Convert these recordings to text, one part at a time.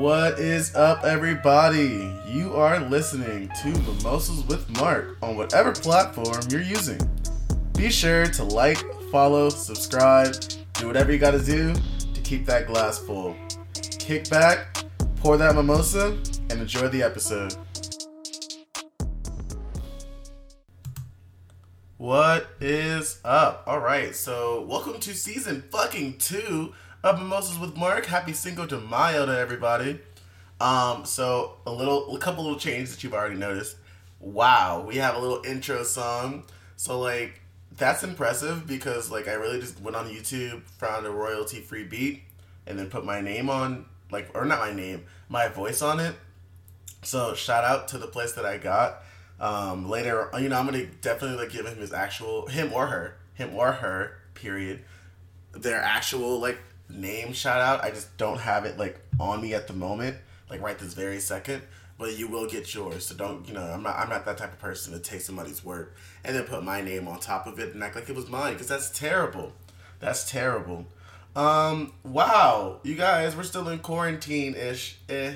What is up, everybody? You are listening to Mimosas with Mark on whatever platform you're using. Be sure to like, follow, subscribe, do whatever you gotta do to keep that glass full. Kick back, pour that mimosa, and enjoy the episode. What is up? All right, so welcome to season fucking two of Mimosas with Mark. Happy Cinco de Mayo to everybody. Um, so a little, a couple little changes that you've already noticed. Wow, we have a little intro song. So like, that's impressive because like I really just went on YouTube, found a royalty free beat, and then put my name on, like, or not my name, my voice on it. So shout out to the place that I got. Um, later, you know, I'm gonna definitely like give him his actual him or her, him or her, period, their actual like name shout out. I just don't have it like on me at the moment, like right this very second. But you will get yours, so don't you know? I'm not. I'm not that type of person to take somebody's work and then put my name on top of it and act like it was mine, because that's terrible. That's terrible. Um. Wow, you guys, we're still in quarantine ish. Eh.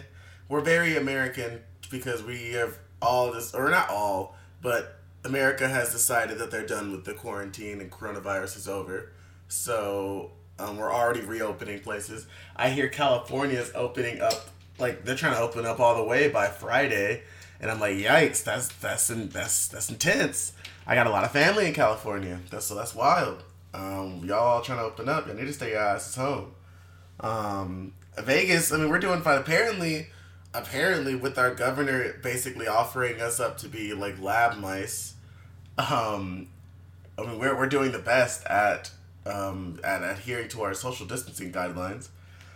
We're very American because we have all this, or not all, but America has decided that they're done with the quarantine and coronavirus is over. So um, we're already reopening places. I hear California is opening up, like they're trying to open up all the way by Friday, and I'm like, yikes, that's that's in, that's that's intense. I got a lot of family in California, that's so that's wild. Um, y'all all trying to open up, you need to stay your asses home. Um, Vegas, I mean, we're doing fine. Apparently, apparently with our governor basically offering us up to be like lab mice um i mean we're, we're doing the best at um at adhering to our social distancing guidelines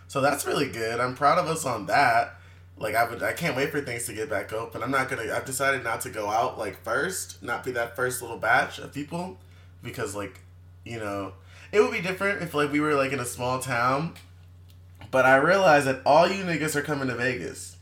so that's really good i'm proud of us on that like i would i can't wait for things to get back up. open i'm not gonna i've decided not to go out like first not be that first little batch of people because like you know it would be different if like we were like in a small town but i realize that all you niggas are coming to vegas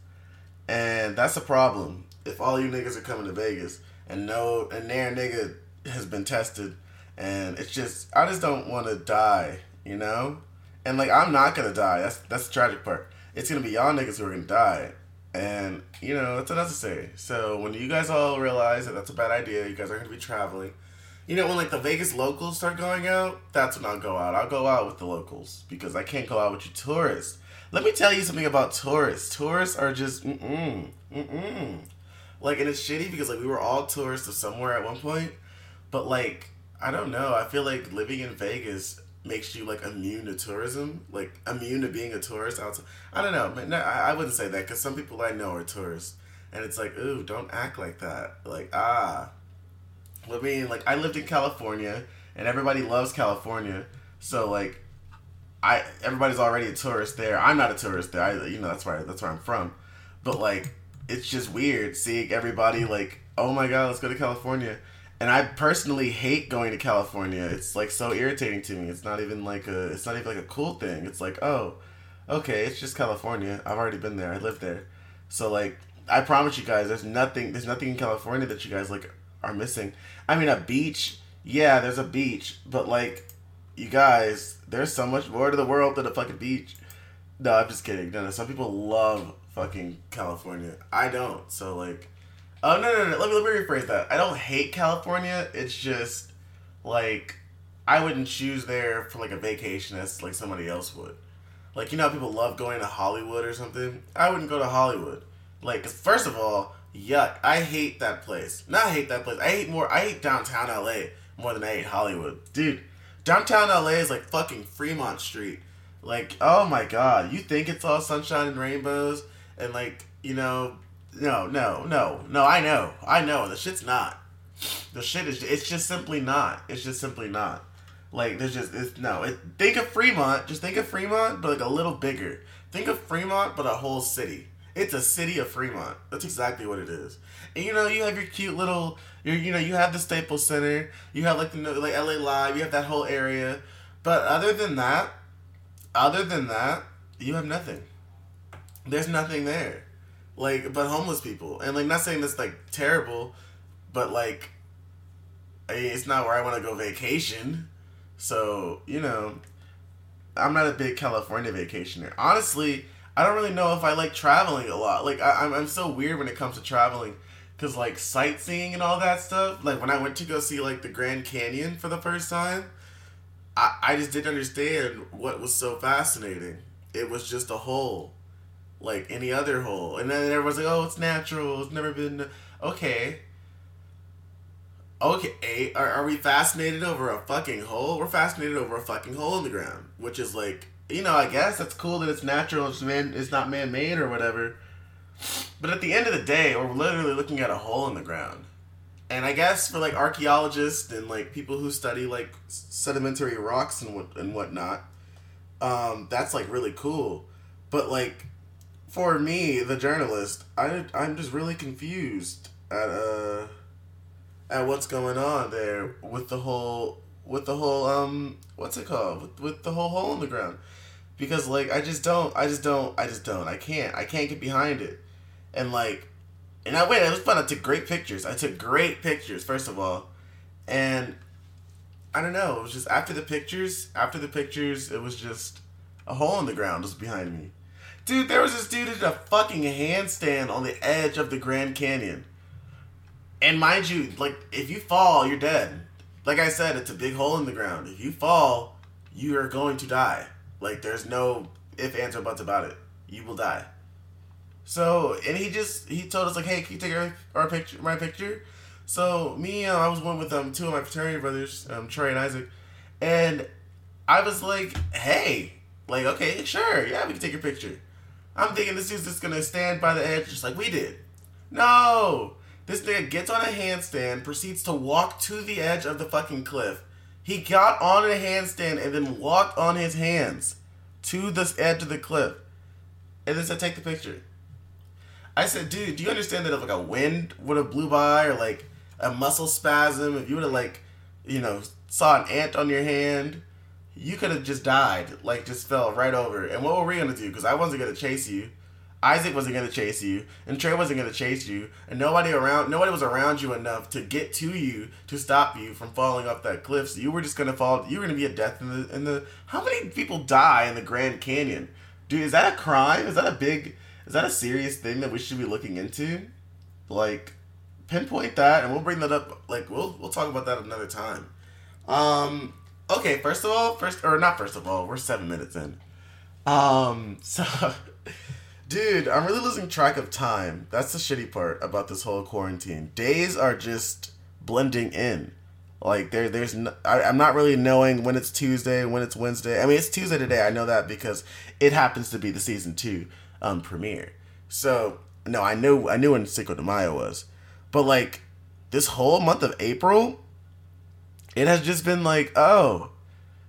and that's a problem. If all you niggas are coming to Vegas and no and their nigga has been tested and it's just I just don't want to die, you know? And like I'm not gonna die. That's that's the tragic part. It's gonna be y'all niggas who are gonna die. And you know, it's unnecessary. So when you guys all realize that that's a bad idea, you guys are gonna be traveling. You know, when like the Vegas locals start going out, that's when I'll go out. I'll go out with the locals because I can't go out with you tourists. Let me tell you something about tourists. Tourists are just mm mm mm. Like, and it's shitty because like we were all tourists of somewhere at one point, but like I don't know. I feel like living in Vegas makes you like immune to tourism, like immune to being a tourist. Outside. I don't know. No, I, wouldn't say that because some people I know are tourists, and it's like, ooh, don't act like that. Like, ah. I mean, like I lived in California, and everybody loves California, so like I everybody's already a tourist there. I'm not a tourist there. I you know that's where that's where I'm from. But like it's just weird seeing everybody like, "Oh my god, let's go to California." And I personally hate going to California. It's like so irritating to me. It's not even like a it's not even like a cool thing. It's like, "Oh, okay, it's just California. I've already been there. I live there." So like I promise you guys there's nothing there's nothing in California that you guys like are missing. I mean, a beach. Yeah, there's a beach, but like you guys, there's so much more to the world than a fucking beach. No, I'm just kidding. No, no, some people love fucking California. I don't. So like, oh no, no, no. Let me let me rephrase that. I don't hate California. It's just like I wouldn't choose there for like a vacation as like somebody else would. Like you know, people love going to Hollywood or something. I wouldn't go to Hollywood. Like, first of all, yuck. I hate that place. Not hate that place. I hate more. I hate downtown LA more than I hate Hollywood, dude. Downtown LA is like fucking Fremont Street. Like, oh my god, you think it's all sunshine and rainbows and like, you know, no, no, no, no, I know. I know. The shit's not. The shit is it's just simply not. It's just simply not. Like there's just it's no. It, think of Fremont, just think of Fremont but like a little bigger. Think of Fremont but a whole city. It's a city of Fremont. That's exactly what it is. And you know, you have your cute little you you know, you have the Staples Center, you have like the like LA Live, you have that whole area. But other than that, other than that, you have nothing. There's nothing there. Like but homeless people. And like not saying that's like terrible, but like I it's not where I want to go vacation. So, you know, I'm not a big California vacationer. Honestly, I don't really know if I like traveling a lot. Like I, I'm I'm so weird when it comes to traveling, cause like sightseeing and all that stuff. Like when I went to go see like the Grand Canyon for the first time, I I just didn't understand what was so fascinating. It was just a hole, like any other hole. And then everyone's like, "Oh, it's natural. It's never been." Okay. Okay, are, are we fascinated over a fucking hole? We're fascinated over a fucking hole in the ground, which is like you know, I guess that's cool that it's natural. It's man, it's not man made or whatever. But at the end of the day, we're literally looking at a hole in the ground. And I guess for like archaeologists and like people who study like sedimentary rocks and what and whatnot, um, that's like really cool. But like for me, the journalist, I I'm just really confused at uh at what's going on there with the whole with the whole um what's it called? With, with the whole hole in the ground. Because like I just don't I just don't I just don't. I can't I can't get behind it. And like and I wait it was fun I took great pictures. I took great pictures first of all. And I don't know it was just after the pictures after the pictures it was just a hole in the ground was behind me dude there was this dude in a fucking handstand on the edge of the Grand Canyon and mind you like if you fall you're dead like I said it's a big hole in the ground if you fall you are going to die like there's no if, ands, or buts about it. You will die. So and he just he told us like, hey, can you take our, our picture, my picture? So me, uh, I was one with um two of my fraternity brothers, um Trey and Isaac, and I was like, hey, like okay, sure, yeah, we can take your picture. I'm thinking this dude's just gonna stand by the edge just like we did. No, this nigga gets on a handstand, proceeds to walk to the edge of the fucking cliff, he got on a handstand and then walked on his hands to this edge of the cliff. And then said, take the picture. I said, dude, do you understand that if like a wind would have blew by or like a muscle spasm, if you would have like, you know, saw an ant on your hand, you could have just died, like just fell right over. And what were we gonna do? Because I wasn't gonna chase you. Isaac wasn't gonna chase you, and Trey wasn't gonna chase you, and nobody around nobody was around you enough to get to you to stop you from falling off that cliff. So you were just gonna fall. You were gonna be a death in the in the. How many people die in the Grand Canyon, dude? Is that a crime? Is that a big? Is that a serious thing that we should be looking into? Like, pinpoint that, and we'll bring that up. Like, we'll we'll talk about that another time. Um. Okay. First of all, first or not first of all, we're seven minutes in. Um. So. Dude, I'm really losing track of time. That's the shitty part about this whole quarantine. Days are just blending in. Like there, there's no, I, I'm not really knowing when it's Tuesday, when it's Wednesday. I mean, it's Tuesday today. I know that because it happens to be the season two um, premiere. So no, I knew I knew when Cinco de Mayo was, but like this whole month of April, it has just been like, oh,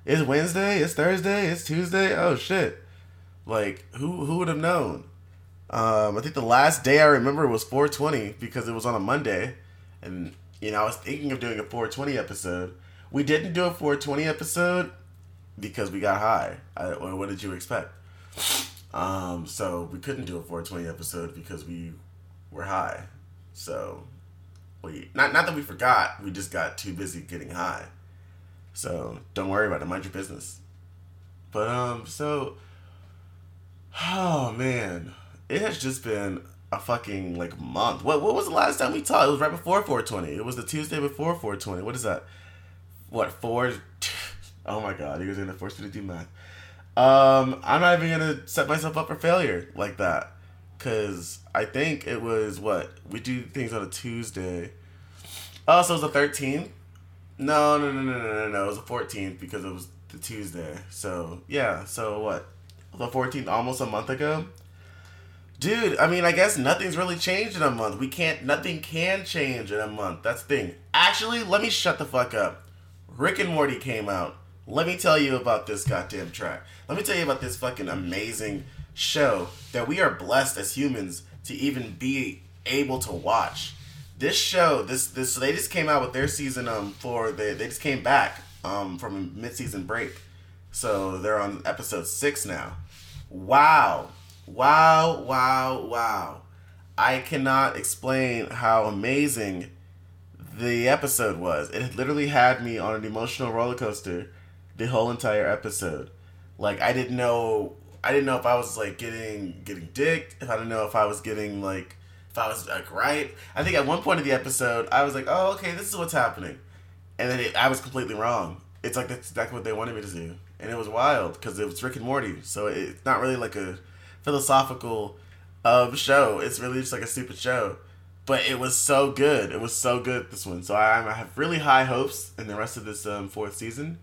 it's Wednesday, it's Thursday, it's Tuesday. Oh shit! Like who who would have known? Um, I think the last day I remember was 420 because it was on a Monday, and you know I was thinking of doing a 420 episode. We didn't do a 420 episode because we got high. I, what did you expect? Um, so we couldn't do a 420 episode because we were high. So we not not that we forgot, we just got too busy getting high. So don't worry about it. Mind your business. But um, so oh man, it has just been a fucking like month. What what was the last time we talked? It was right before 420. It was the Tuesday before 420. What is that? What four? Oh my god, you guys are gonna force me to do math. Um, I'm not even gonna set myself up for failure like that, cause I think it was what we do things on a Tuesday. Oh, so it was the 13th. No, no, no, no, no, no, no. It was the 14th because it was the Tuesday. So yeah. So what? The 14th, almost a month ago. Dude, I mean, I guess nothing's really changed in a month. We can't, nothing can change in a month. That's the thing. Actually, let me shut the fuck up. Rick and Morty came out. Let me tell you about this goddamn track. Let me tell you about this fucking amazing show that we are blessed as humans to even be able to watch. This show, this this so they just came out with their season um for they they just came back um from a mid season break. So they're on episode six now. Wow. Wow, wow, wow. I cannot explain how amazing the episode was. It literally had me on an emotional roller coaster the whole entire episode. Like I didn't know I didn't know if I was like getting getting dicked, if I didn't know if I was getting like if I was like right. I think at one point of the episode, I was like, oh okay, this is what's happening, and then it, I was completely wrong. It's like that's exactly what they wanted me to do, and it was wild because it was Rick and Morty, so it's not really like a philosophical um, show. It's really just like a stupid show. But it was so good. It was so good this one. So I, I have really high hopes in the rest of this um, fourth season.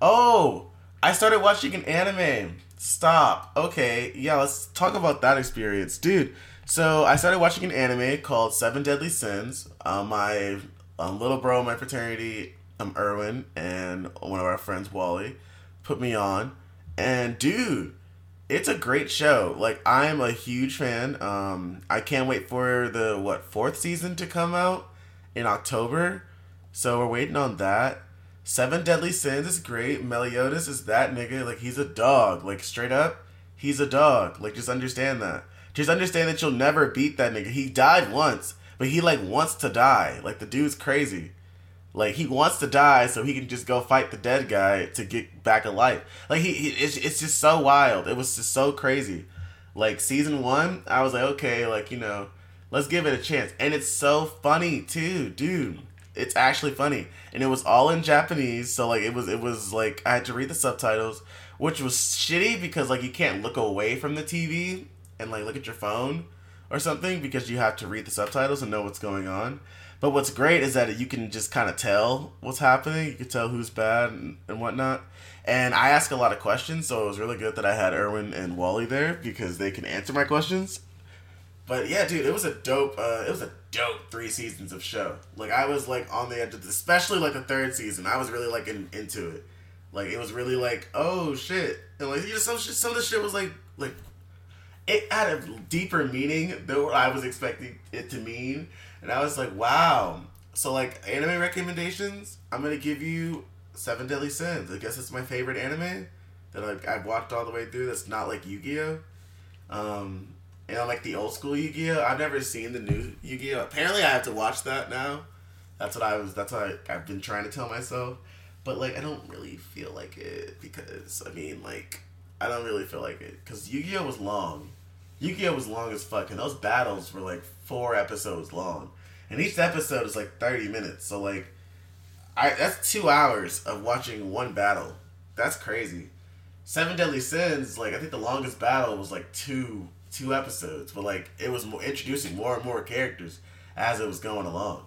Oh, I started watching an anime. Stop. Okay, yeah, let's talk about that experience, dude. So I started watching an anime called Seven Deadly Sins. Uh, my um, little bro, my fraternity, um, Erwin, and one of our friends, Wally, put me on. And dude, it's a great show. Like I'm a huge fan. Um, I can't wait for the what fourth season to come out in October. So we're waiting on that. Seven Deadly Sins is great. Meliodas is that nigga. Like he's a dog. Like straight up, he's a dog. Like just understand that. Just understand that you'll never beat that nigga. He died once, but he like wants to die. Like the dude's crazy. Like he wants to die so he can just go fight the dead guy to get back alive. Like he, he it's, it's just so wild. It was just so crazy. Like season one, I was like, okay, like you know, let's give it a chance. And it's so funny too, dude. It's actually funny, and it was all in Japanese. So like it was it was like I had to read the subtitles, which was shitty because like you can't look away from the TV and like look at your phone or something because you have to read the subtitles and know what's going on. But what's great is that you can just kind of tell what's happening. You can tell who's bad and, and whatnot. And I ask a lot of questions, so it was really good that I had Erwin and Wally there because they can answer my questions. But yeah, dude, it was a dope. Uh, it was a dope three seasons of show. Like I was like on the edge of, the, especially like the third season. I was really like in, into it. Like it was really like, oh shit, and like you know some shit, some of the shit was like like it had a deeper meaning than what I was expecting it to mean and I was like, wow. So like anime recommendations, I'm gonna give you Seven Deadly Sins. I guess it's my favorite anime that I've, I've watched all the way through. That's not like Yu Gi Oh. Um, and I like the old school Yu Gi Oh. I've never seen the new Yu Gi Oh. Apparently, I have to watch that now. That's what I was. That's what I, I've been trying to tell myself. But like, I don't really feel like it because I mean, like, I don't really feel like it because Yu Gi Oh was long. Yu Gi Oh was long as fuck, and those battles were like four episodes long, and each episode is like thirty minutes. So like, I that's two hours of watching one battle. That's crazy. Seven Deadly Sins, like I think the longest battle was like two two episodes, but like it was more, introducing more and more characters as it was going along.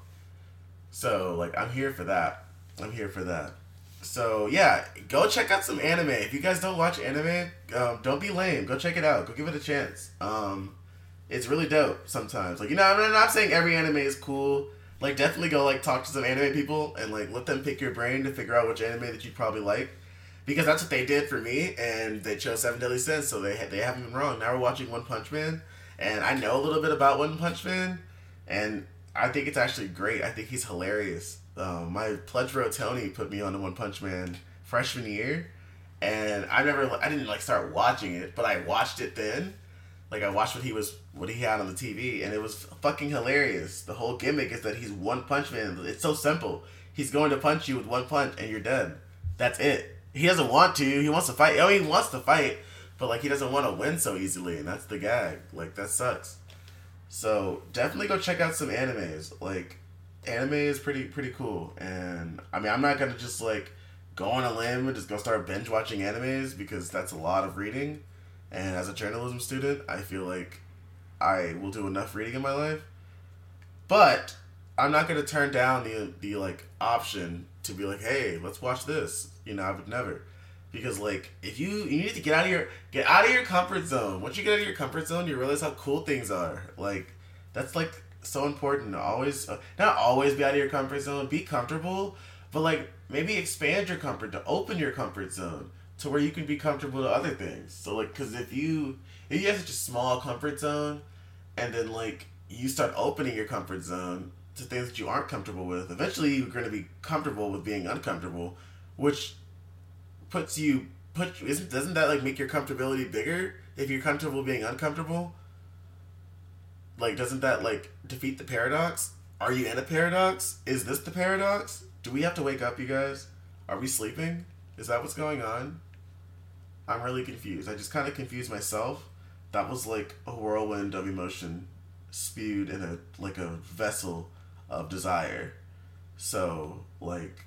So like I'm here for that. I'm here for that. So yeah, go check out some anime. If you guys don't watch anime, um, don't be lame. Go check it out. Go give it a chance. Um, it's really dope. Sometimes, like you know, I'm not saying every anime is cool. Like definitely go like talk to some anime people and like let them pick your brain to figure out which anime that you probably like. Because that's what they did for me, and they chose Seven Deadly Sins, so they they haven't been wrong. Now we're watching One Punch Man, and I know a little bit about One Punch Man, and I think it's actually great. I think he's hilarious um, my pledge bro Tony put me on the One Punch Man freshman year, and I never I didn't like start watching it, but I watched it then. Like I watched what he was what he had on the TV, and it was fucking hilarious. The whole gimmick is that he's One Punch Man. It's so simple. He's going to punch you with one punch, and you're dead. That's it. He doesn't want to. He wants to fight. Oh, he wants to fight, but like he doesn't want to win so easily, and that's the gag. Like that sucks. So definitely go check out some animes. Like anime is pretty pretty cool, and I mean I'm not gonna just like go on a limb and just go start binge watching animes because that's a lot of reading. And as a journalism student, I feel like I will do enough reading in my life. But I'm not gonna turn down the the like option to be like, hey, let's watch this. You know, I would never. Because like if you you need to get out of your get out of your comfort zone. Once you get out of your comfort zone, you realize how cool things are. Like that's like so important always uh, not always be out of your comfort zone be comfortable but like maybe expand your comfort to open your comfort zone to where you can be comfortable to other things so like because if you if you have such a small comfort zone and then like you start opening your comfort zone to things that you aren't comfortable with eventually you're going to be comfortable with being uncomfortable which puts you put isn't doesn't that like make your comfortability bigger if you're comfortable being uncomfortable? Like doesn't that like defeat the paradox? Are you in a paradox? Is this the paradox? Do we have to wake up you guys? Are we sleeping? Is that what's going on? I'm really confused. I just kind of confused myself. That was like a whirlwind of emotion spewed in a like a vessel of desire. So, like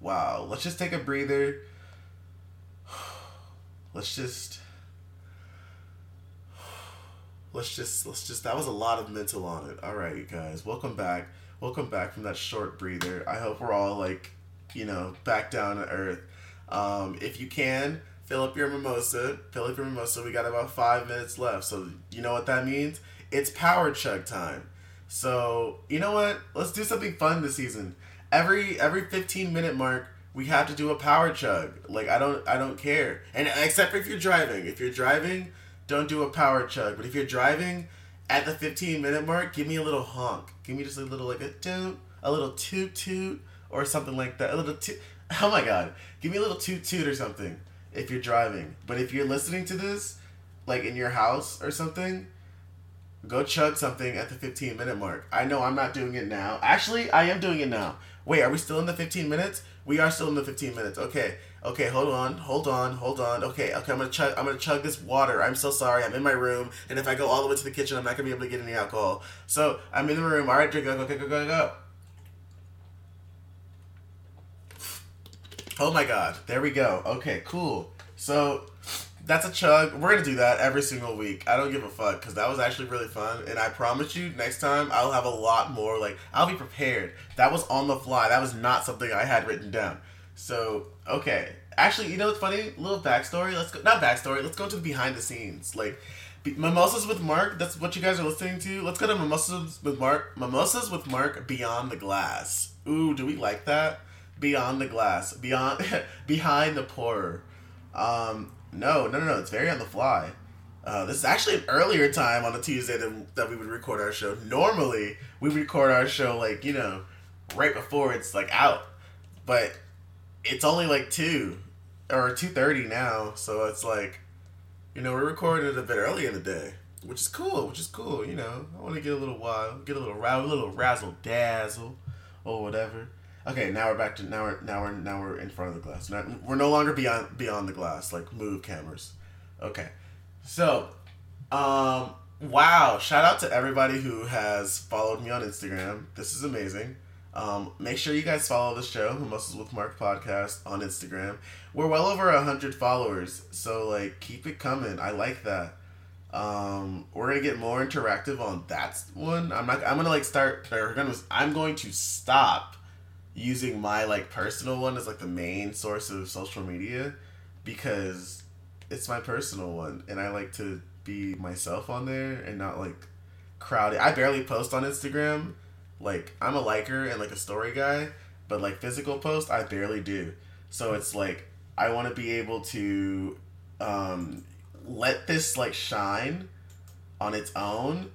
wow, let's just take a breather. Let's just let's just let's just that was a lot of mental on it. All right, guys. Welcome back. Welcome back from that short breather. I hope we're all like, you know, back down to earth. Um, if you can, fill up your mimosa. Fill up your mimosa. We got about five minutes left. So you know what that means? It's power chug time. So you know what? Let's do something fun this season. Every every fifteen minute mark, we have to do a power chug. Like I don't I don't care. And except for if you're driving. If you're driving, don't do a power chug. But if you're driving at the 15 minute mark, give me a little honk. Give me just a little like a toot, a little toot toot or something like that. A little toot. Oh my god. Give me a little toot toot or something if you're driving. But if you're listening to this like in your house or something, go chug something at the 15 minute mark. I know I'm not doing it now. Actually, I am doing it now. Wait, are we still in the 15 minutes? We are still in the 15 minutes. Okay. Okay, hold on, hold on, hold on. Okay, okay, I'm gonna chug. I'm gonna chug this water. I'm so sorry. I'm in my room, and if I go all the way to the kitchen, I'm not gonna be able to get any alcohol. So I'm in the room. All right, drink. Go, go, go, go, go, go. Oh my god, there we go. Okay, cool. So that's a chug. We're gonna do that every single week. I don't give a fuck because that was actually really fun, and I promise you, next time I'll have a lot more. Like I'll be prepared. That was on the fly. That was not something I had written down. So okay, actually, you know what's funny? Little backstory. Let's go. Not backstory. Let's go to the behind the scenes. Like mimosas with Mark. That's what you guys are listening to. Let's go to mimosas with Mark. Mimosas with Mark beyond the glass. Ooh, do we like that? Beyond the glass, beyond, behind the pourer. Um, no, no, no, no. It's very on the fly. Uh, this is actually an earlier time on a Tuesday than that we would record our show. Normally, we record our show like you know, right before it's like out, but it's only like two or two thirty now, so it's like, you know, we're recording it a bit early in the day, which is cool. Which is cool. You know, I want to get a little wild, get a little a little razzle dazzle, or whatever. Okay, now we're back to now we're now we're now we're in front of the glass. Now, we're no longer beyond beyond the glass. Like move cameras. Okay, so, um, wow! Shout out to everybody who has followed me on Instagram. This is amazing. Um, make sure you guys follow the show, Mimosas with Mark podcast on Instagram. We're well over a hundred followers, so like keep it coming. I like that. Um, we're gonna get more interactive on that one. I'm not. I'm gonna like start. Or gonna. I'm going to stop using my like personal one as like the main source of social media because it's my personal one and I like to be myself on there and not like crowded. I barely post on Instagram. Like I'm a liker and like a story guy, but like physical post I barely do. So it's like I want to be able to um let this like shine on its own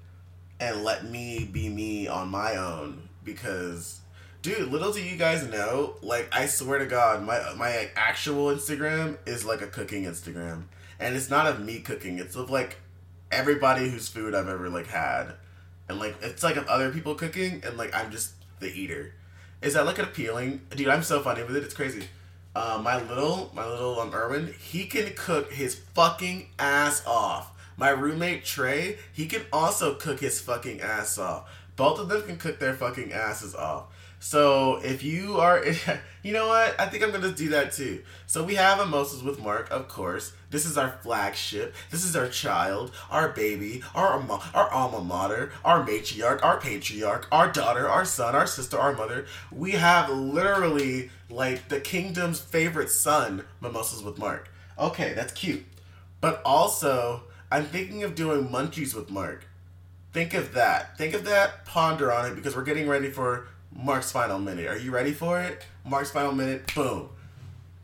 and let me be me on my own because dude little do you guys know like i swear to god my my actual instagram is like a cooking instagram and it's not of me cooking it's of like everybody whose food i've ever like had and like it's like of other people cooking and like i'm just the eater is that like appealing dude i'm so funny with it it's crazy uh, my little my little um Erwin, he can cook his fucking ass off. My roommate Trey, he can also cook his fucking ass off. Both of them can cook their fucking asses off. So if you are, you know what? I think I'm gonna do that too. So we have Mimosas with Mark, of course. This is our flagship. This is our child, our baby, our our alma mater, our matriarch, our patriarch, our daughter, our son, our sister, our mother. We have literally like the kingdom's favorite son, Mimosas with Mark. Okay, that's cute. But also, I'm thinking of doing Munchies with Mark. Think of that. Think of that. Ponder on it because we're getting ready for Mark's final minute. Are you ready for it? Mark's final minute. Boom.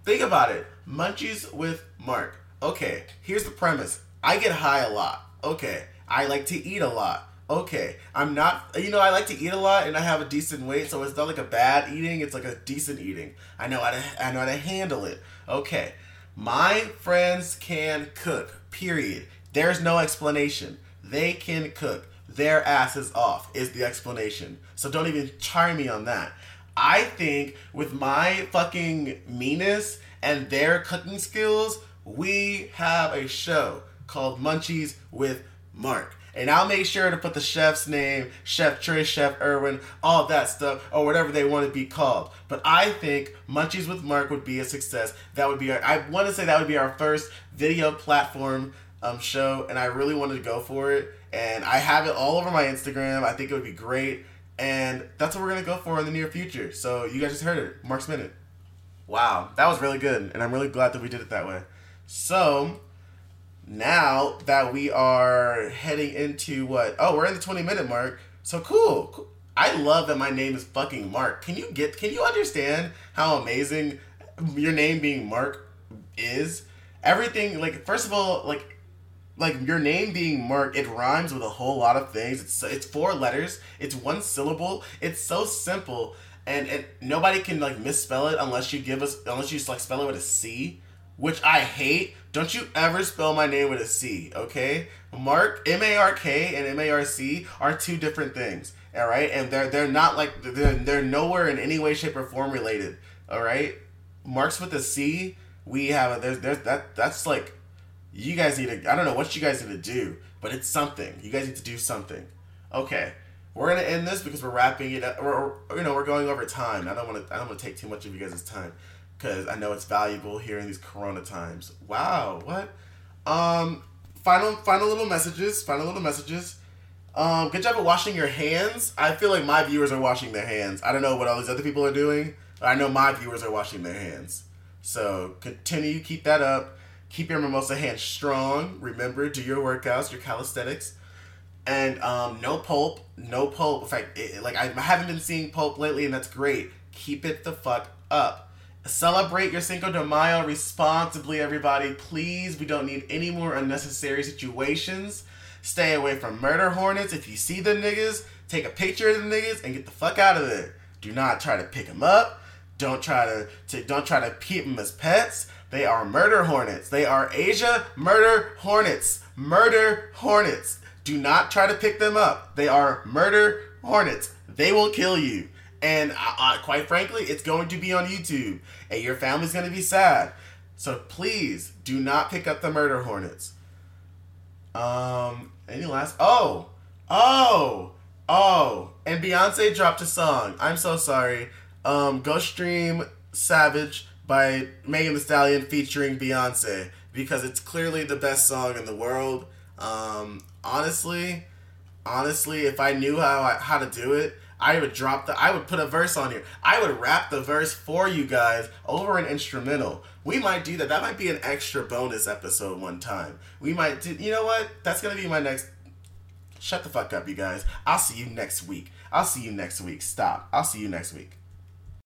Think about it. Munchies with Mark. Okay, here's the premise. I get high a lot. Okay. I like to eat a lot. Okay. I'm not, you know, I like to eat a lot and I have a decent weight, so it's not like a bad eating, it's like a decent eating. I know how to, I know how to handle it. Okay. My friends can cook, period. There's no explanation. They can cook. Their asses off is the explanation. So don't even try me on that. I think with my fucking meanness and their cooking skills, we have a show called Munchies with Mark. And I'll make sure to put the chef's name, Chef Trish, Chef Erwin, all that stuff, or whatever they want to be called. But I think Munchies with Mark would be a success. That would be our, I want to say that would be our first video platform um, show, and I really wanted to go for it. And I have it all over my Instagram. I think it would be great. And that's what we're going to go for in the near future. So you guys just heard it. Mark's Minute. Wow, that was really good. And I'm really glad that we did it that way. So now that we are heading into what? Oh, we're in the 20 minute mark. So cool. cool. I love that my name is fucking Mark. Can you get can you understand how amazing your name being Mark is? Everything like first of all, like like your name being Mark, it rhymes with a whole lot of things. It's it's four letters. It's one syllable. It's so simple, and and nobody can like misspell it unless you give us unless you like spell it with a C, which I hate. Don't you ever spell my name with a C, okay? Mark M A R K and M A R C are two different things, all right? And they're they're not like they're they're nowhere in any way, shape, or form related, all right? Marks with a C, we have a, there's there's that that's like you guys need to I don't know what you guys need to do, but it's something. You guys need to do something. Okay. We're gonna end this because we're wrapping it up. You know, we're going over time. I don't want to. I don't want to take too much of you guys' time because I know it's valuable here in these Corona times. Wow, what? Um, final, final little messages. Final little messages. Um, good job at washing your hands. I feel like my viewers are washing their hands. I don't know what all these other people are doing. I know my viewers are washing their hands. So continue, keep that up. Keep your mimosa hands strong. Remember, do your workouts, your calisthenics, and um, no pulp, no pulp. In fact, it, like I haven't been seeing pulp lately, and that's great. Keep it the fuck up. Celebrate your Cinco de Mayo responsibly, everybody. Please, we don't need any more unnecessary situations. Stay away from murder hornets. If you see the niggas, take a picture of the niggas and get the fuck out of there. Do not try to pick them up. Don't try to, to don't try to keep them as pets. They are murder hornets. They are Asia murder hornets. Murder hornets. Do not try to pick them up. They are murder hornets. They will kill you. And uh, uh, quite frankly, it's going to be on YouTube. And your family's going to be sad. So please do not pick up the murder hornets. Um, any last? Oh, oh, oh. And Beyonce dropped a song. I'm so sorry. Um, go stream Savage by Megan Thee Stallion featuring Beyonce because it's clearly the best song in the world. Um, honestly, honestly, if I knew how I, how to do it, I would drop the I would put a verse on here. I would rap the verse for you guys over an instrumental. We might do that. That might be an extra bonus episode one time. We might do you know what? That's gonna be my next Shut the fuck up, you guys. I'll see you next week. I'll see you next week. Stop. I'll see you next week.